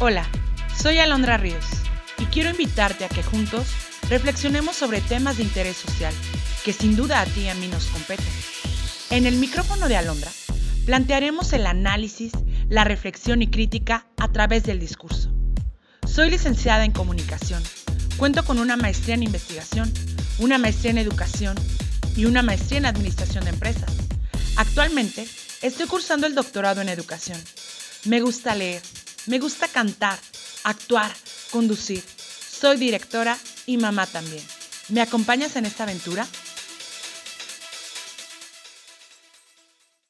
Hola, soy Alondra Ríos y quiero invitarte a que juntos reflexionemos sobre temas de interés social que sin duda a ti y a mí nos competen. En el micrófono de Alondra plantearemos el análisis, la reflexión y crítica a través del discurso. Soy licenciada en comunicación, cuento con una maestría en investigación, una maestría en educación y una maestría en administración de empresas. Actualmente estoy cursando el doctorado en educación. Me gusta leer, me gusta cantar, actuar, conducir. Soy directora y mamá también. ¿Me acompañas en esta aventura?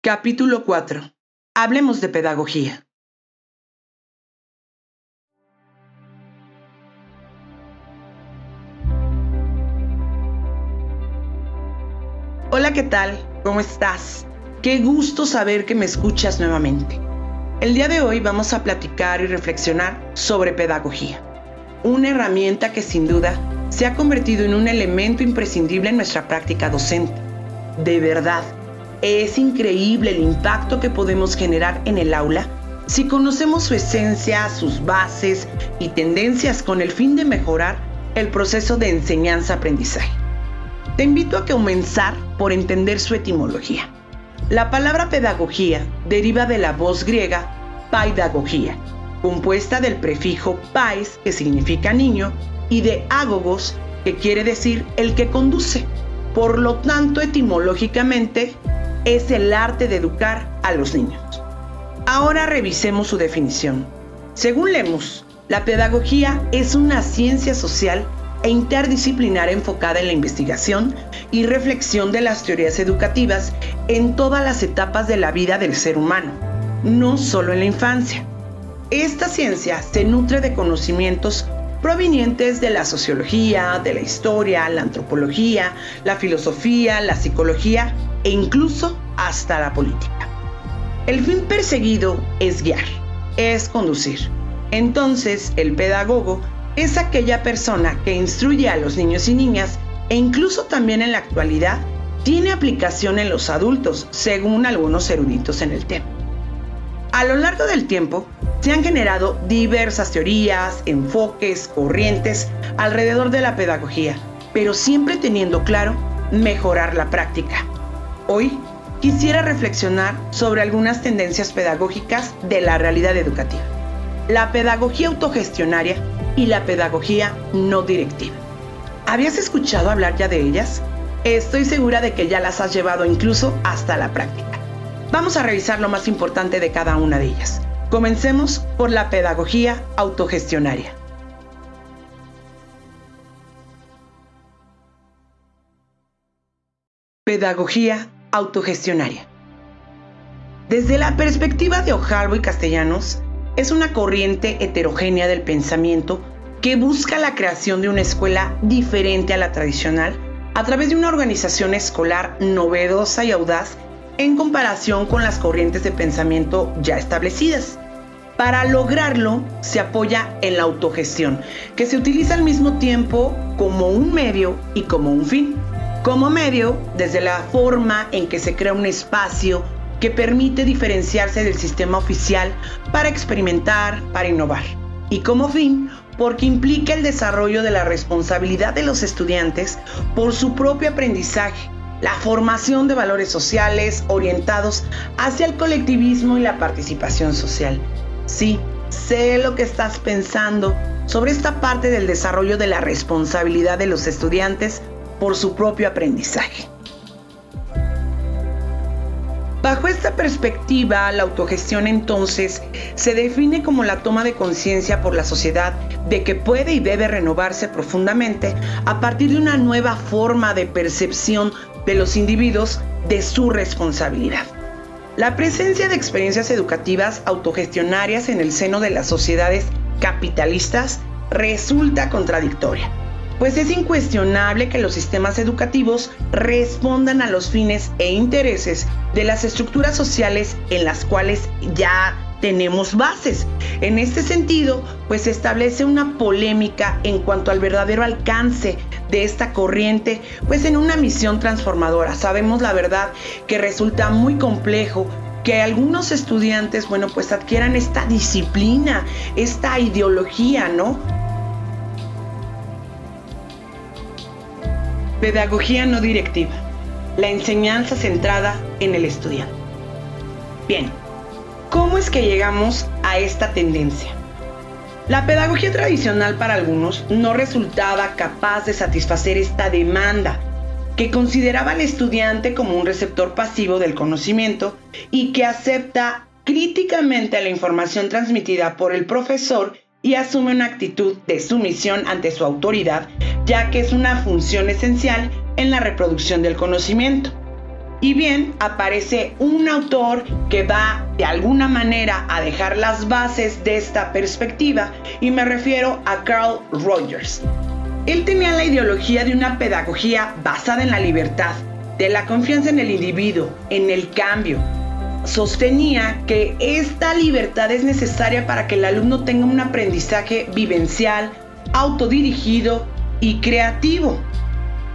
Capítulo 4. Hablemos de pedagogía. Hola, ¿qué tal? ¿Cómo estás? Qué gusto saber que me escuchas nuevamente. El día de hoy vamos a platicar y reflexionar sobre pedagogía, una herramienta que sin duda se ha convertido en un elemento imprescindible en nuestra práctica docente. De verdad, es increíble el impacto que podemos generar en el aula si conocemos su esencia, sus bases y tendencias con el fin de mejorar el proceso de enseñanza-aprendizaje. Te invito a comenzar por entender su etimología. La palabra pedagogía deriva de la voz griega paidagogía, compuesta del prefijo pais, que significa niño, y de agogos, que quiere decir el que conduce. Por lo tanto, etimológicamente, es el arte de educar a los niños. Ahora revisemos su definición. Según Lemus, la pedagogía es una ciencia social e interdisciplinar enfocada en la investigación y reflexión de las teorías educativas en todas las etapas de la vida del ser humano, no solo en la infancia. Esta ciencia se nutre de conocimientos provenientes de la sociología, de la historia, la antropología, la filosofía, la psicología e incluso hasta la política. El fin perseguido es guiar, es conducir. Entonces, el pedagogo es aquella persona que instruye a los niños y niñas e incluso también en la actualidad tiene aplicación en los adultos, según algunos eruditos en el tema. A lo largo del tiempo, se han generado diversas teorías, enfoques, corrientes alrededor de la pedagogía, pero siempre teniendo claro mejorar la práctica. Hoy quisiera reflexionar sobre algunas tendencias pedagógicas de la realidad educativa. La pedagogía autogestionaria y la pedagogía no directiva. ¿Habías escuchado hablar ya de ellas? Estoy segura de que ya las has llevado incluso hasta la práctica. Vamos a revisar lo más importante de cada una de ellas. Comencemos por la pedagogía autogestionaria. Pedagogía autogestionaria. Desde la perspectiva de Ojalvo y Castellanos, es una corriente heterogénea del pensamiento que busca la creación de una escuela diferente a la tradicional a través de una organización escolar novedosa y audaz en comparación con las corrientes de pensamiento ya establecidas. Para lograrlo se apoya en la autogestión, que se utiliza al mismo tiempo como un medio y como un fin. Como medio, desde la forma en que se crea un espacio que permite diferenciarse del sistema oficial para experimentar, para innovar. Y como fin, porque implica el desarrollo de la responsabilidad de los estudiantes por su propio aprendizaje, la formación de valores sociales orientados hacia el colectivismo y la participación social. Sí, sé lo que estás pensando sobre esta parte del desarrollo de la responsabilidad de los estudiantes por su propio aprendizaje. Bajo esta perspectiva, la autogestión entonces se define como la toma de conciencia por la sociedad de que puede y debe renovarse profundamente a partir de una nueva forma de percepción de los individuos de su responsabilidad. La presencia de experiencias educativas autogestionarias en el seno de las sociedades capitalistas resulta contradictoria pues es incuestionable que los sistemas educativos respondan a los fines e intereses de las estructuras sociales en las cuales ya tenemos bases. En este sentido, pues se establece una polémica en cuanto al verdadero alcance de esta corriente, pues en una misión transformadora. Sabemos la verdad que resulta muy complejo que algunos estudiantes, bueno, pues adquieran esta disciplina, esta ideología, ¿no? Pedagogía no directiva. La enseñanza centrada en el estudiante. Bien, ¿cómo es que llegamos a esta tendencia? La pedagogía tradicional para algunos no resultaba capaz de satisfacer esta demanda, que consideraba al estudiante como un receptor pasivo del conocimiento y que acepta críticamente la información transmitida por el profesor y asume una actitud de sumisión ante su autoridad, ya que es una función esencial en la reproducción del conocimiento. Y bien, aparece un autor que va de alguna manera a dejar las bases de esta perspectiva y me refiero a Carl Rogers. Él tenía la ideología de una pedagogía basada en la libertad, de la confianza en el individuo, en el cambio, sostenía que esta libertad es necesaria para que el alumno tenga un aprendizaje vivencial, autodirigido y creativo.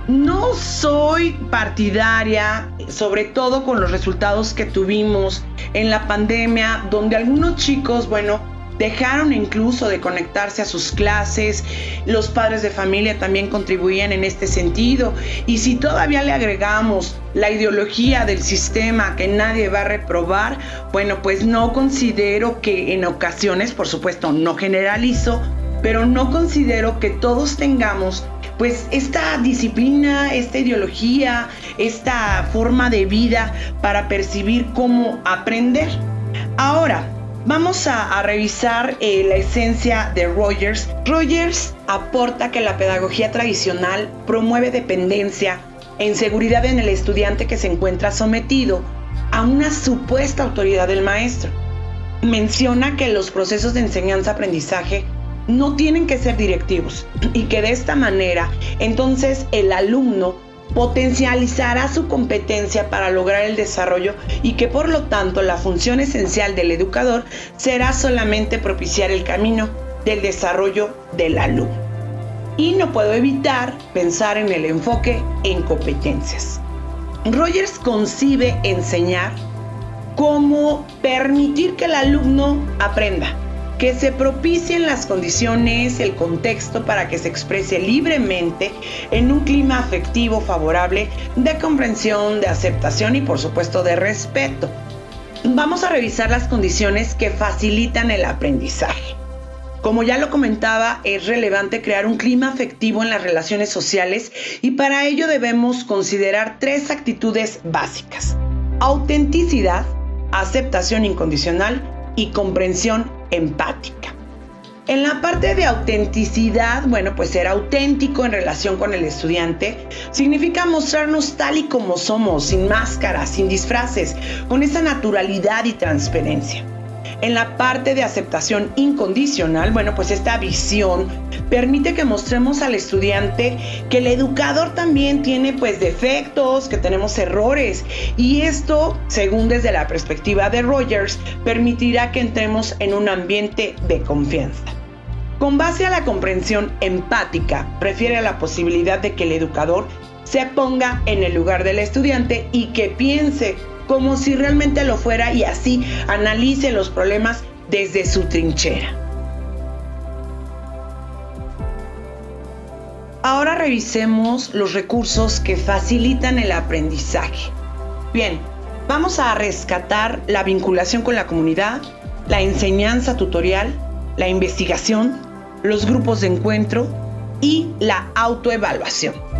No soy partidaria, sobre todo con los resultados que tuvimos en la pandemia, donde algunos chicos, bueno, dejaron incluso de conectarse a sus clases, los padres de familia también contribuían en este sentido, y si todavía le agregamos la ideología del sistema que nadie va a reprobar, bueno, pues no considero que en ocasiones, por supuesto, no generalizo, pero no considero que todos tengamos pues esta disciplina, esta ideología, esta forma de vida para percibir cómo aprender. Ahora, Vamos a, revisar eh, la esencia de Rogers. Rogers aporta que la pedagogía tradicional promueve dependencia e inseguridad en el estudiante que se encuentra sometido a una supuesta autoridad del maestro. Menciona que los procesos de enseñanza-aprendizaje no tienen que ser directivos y que de esta manera entonces el alumno potencializará su competencia para lograr el desarrollo y que por lo tanto la función esencial del educador será solamente propiciar el camino del desarrollo del alumno. Y no puedo evitar pensar en el enfoque en competencias. Rogers concibe enseñar como permitir que el alumno aprenda, que se propicien las condiciones, el contexto para que se exprese libremente en un clima afectivo favorable de comprensión, de aceptación y por supuesto de respeto. Vamos a revisar las condiciones que facilitan el aprendizaje. Como ya lo comentaba, es relevante crear un clima afectivo en las relaciones sociales y para ello debemos considerar tres actitudes básicas. Autenticidad, aceptación incondicional y comprensión empática. En la parte de autenticidad, bueno, pues ser auténtico en relación con el estudiante significa mostrarnos tal y como somos, sin máscaras, sin disfraces, con esa naturalidad y transparencia. En la parte de aceptación incondicional, bueno, pues esta visión permite que mostremos al estudiante que el educador también tiene pues defectos, que tenemos errores y esto, según desde la perspectiva de Rogers, permitirá que entremos en un ambiente de confianza. Con base a la comprensión empática, refiere a la posibilidad de que el educador se ponga en el lugar del estudiante y que piense como si realmente lo fuera y así analice los problemas desde su trinchera. Ahora revisemos los recursos que facilitan el aprendizaje. Bien, vamos a rescatar la vinculación con la comunidad, la enseñanza tutorial, la investigación, los grupos de encuentro y la autoevaluación.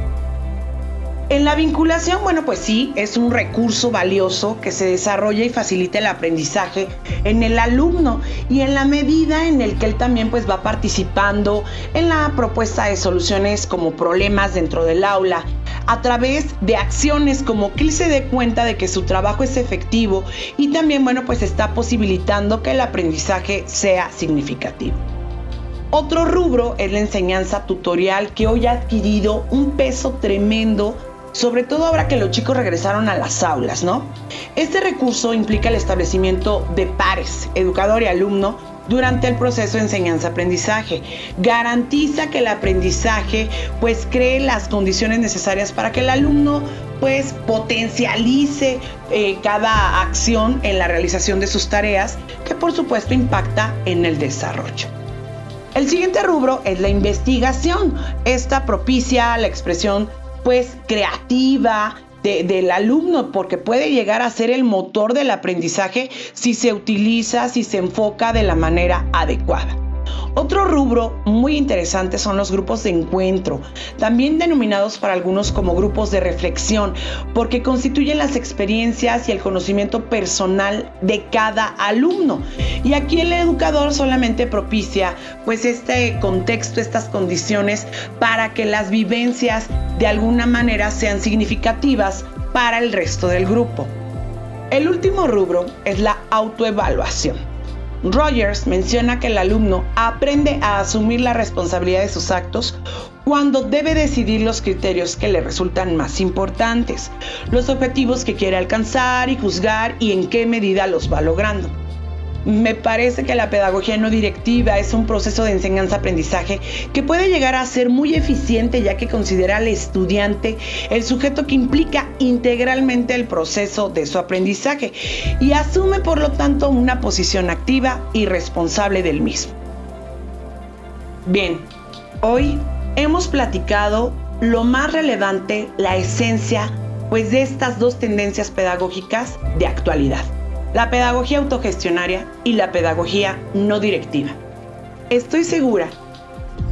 En la vinculación, bueno, pues sí, es un recurso valioso que se desarrolla y facilita el aprendizaje en el alumno y en la medida en el que él también pues va participando en la propuesta de soluciones como problemas dentro del aula a través de acciones como que él se dé cuenta de que su trabajo es efectivo y también, bueno, pues está posibilitando que el aprendizaje sea significativo. Otro rubro es la enseñanza tutorial que hoy ha adquirido un peso tremendo sobre todo ahora que los chicos regresaron a las aulas, ¿no? Este recurso implica el establecimiento de pares, educador y alumno, durante el proceso de enseñanza-aprendizaje. Garantiza que el aprendizaje pues cree las condiciones necesarias para que el alumno pues potencialice eh, cada acción en la realización de sus tareas, que por supuesto impacta en el desarrollo. El siguiente rubro es la investigación. Esta propicia la expresión pues creativa del alumno porque puede llegar a ser el motor del aprendizaje si se utiliza, si se enfoca de la manera adecuada. Otro rubro muy interesante son los grupos de encuentro, también denominados para algunos como grupos de reflexión, porque constituyen las experiencias y el conocimiento personal de cada alumno. Y aquí el educador solamente propicia pues este contexto, estas condiciones para que las vivencias de alguna manera sean significativas para el resto del grupo. El último rubro es la autoevaluación. Rogers menciona que el alumno aprende a asumir la responsabilidad de sus actos cuando debe decidir los criterios que le resultan más importantes, los objetivos que quiere alcanzar y juzgar y en qué medida los va logrando. Me parece que la pedagogía no directiva es un proceso de enseñanza-aprendizaje que puede llegar a ser muy eficiente ya que considera al estudiante el sujeto que implica integralmente el proceso de su aprendizaje y asume por lo tanto una posición activa y responsable del mismo. Bien, hoy hemos platicado lo más relevante, la esencia, pues de estas dos tendencias pedagógicas de actualidad la pedagogía autogestionaria y la pedagogía no directiva. Estoy segura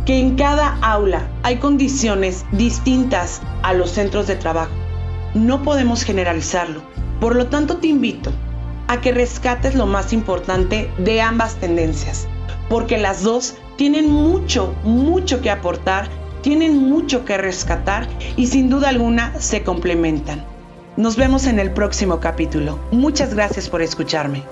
que en cada aula hay condiciones distintas a los centros de trabajo. No podemos generalizarlo. Por lo tanto, te invito a que rescates lo más importante de ambas tendencias, porque las dos tienen mucho, mucho que aportar, tienen mucho que rescatar y sin duda alguna se complementan. Nos vemos en el próximo capítulo. Muchas gracias por escucharme.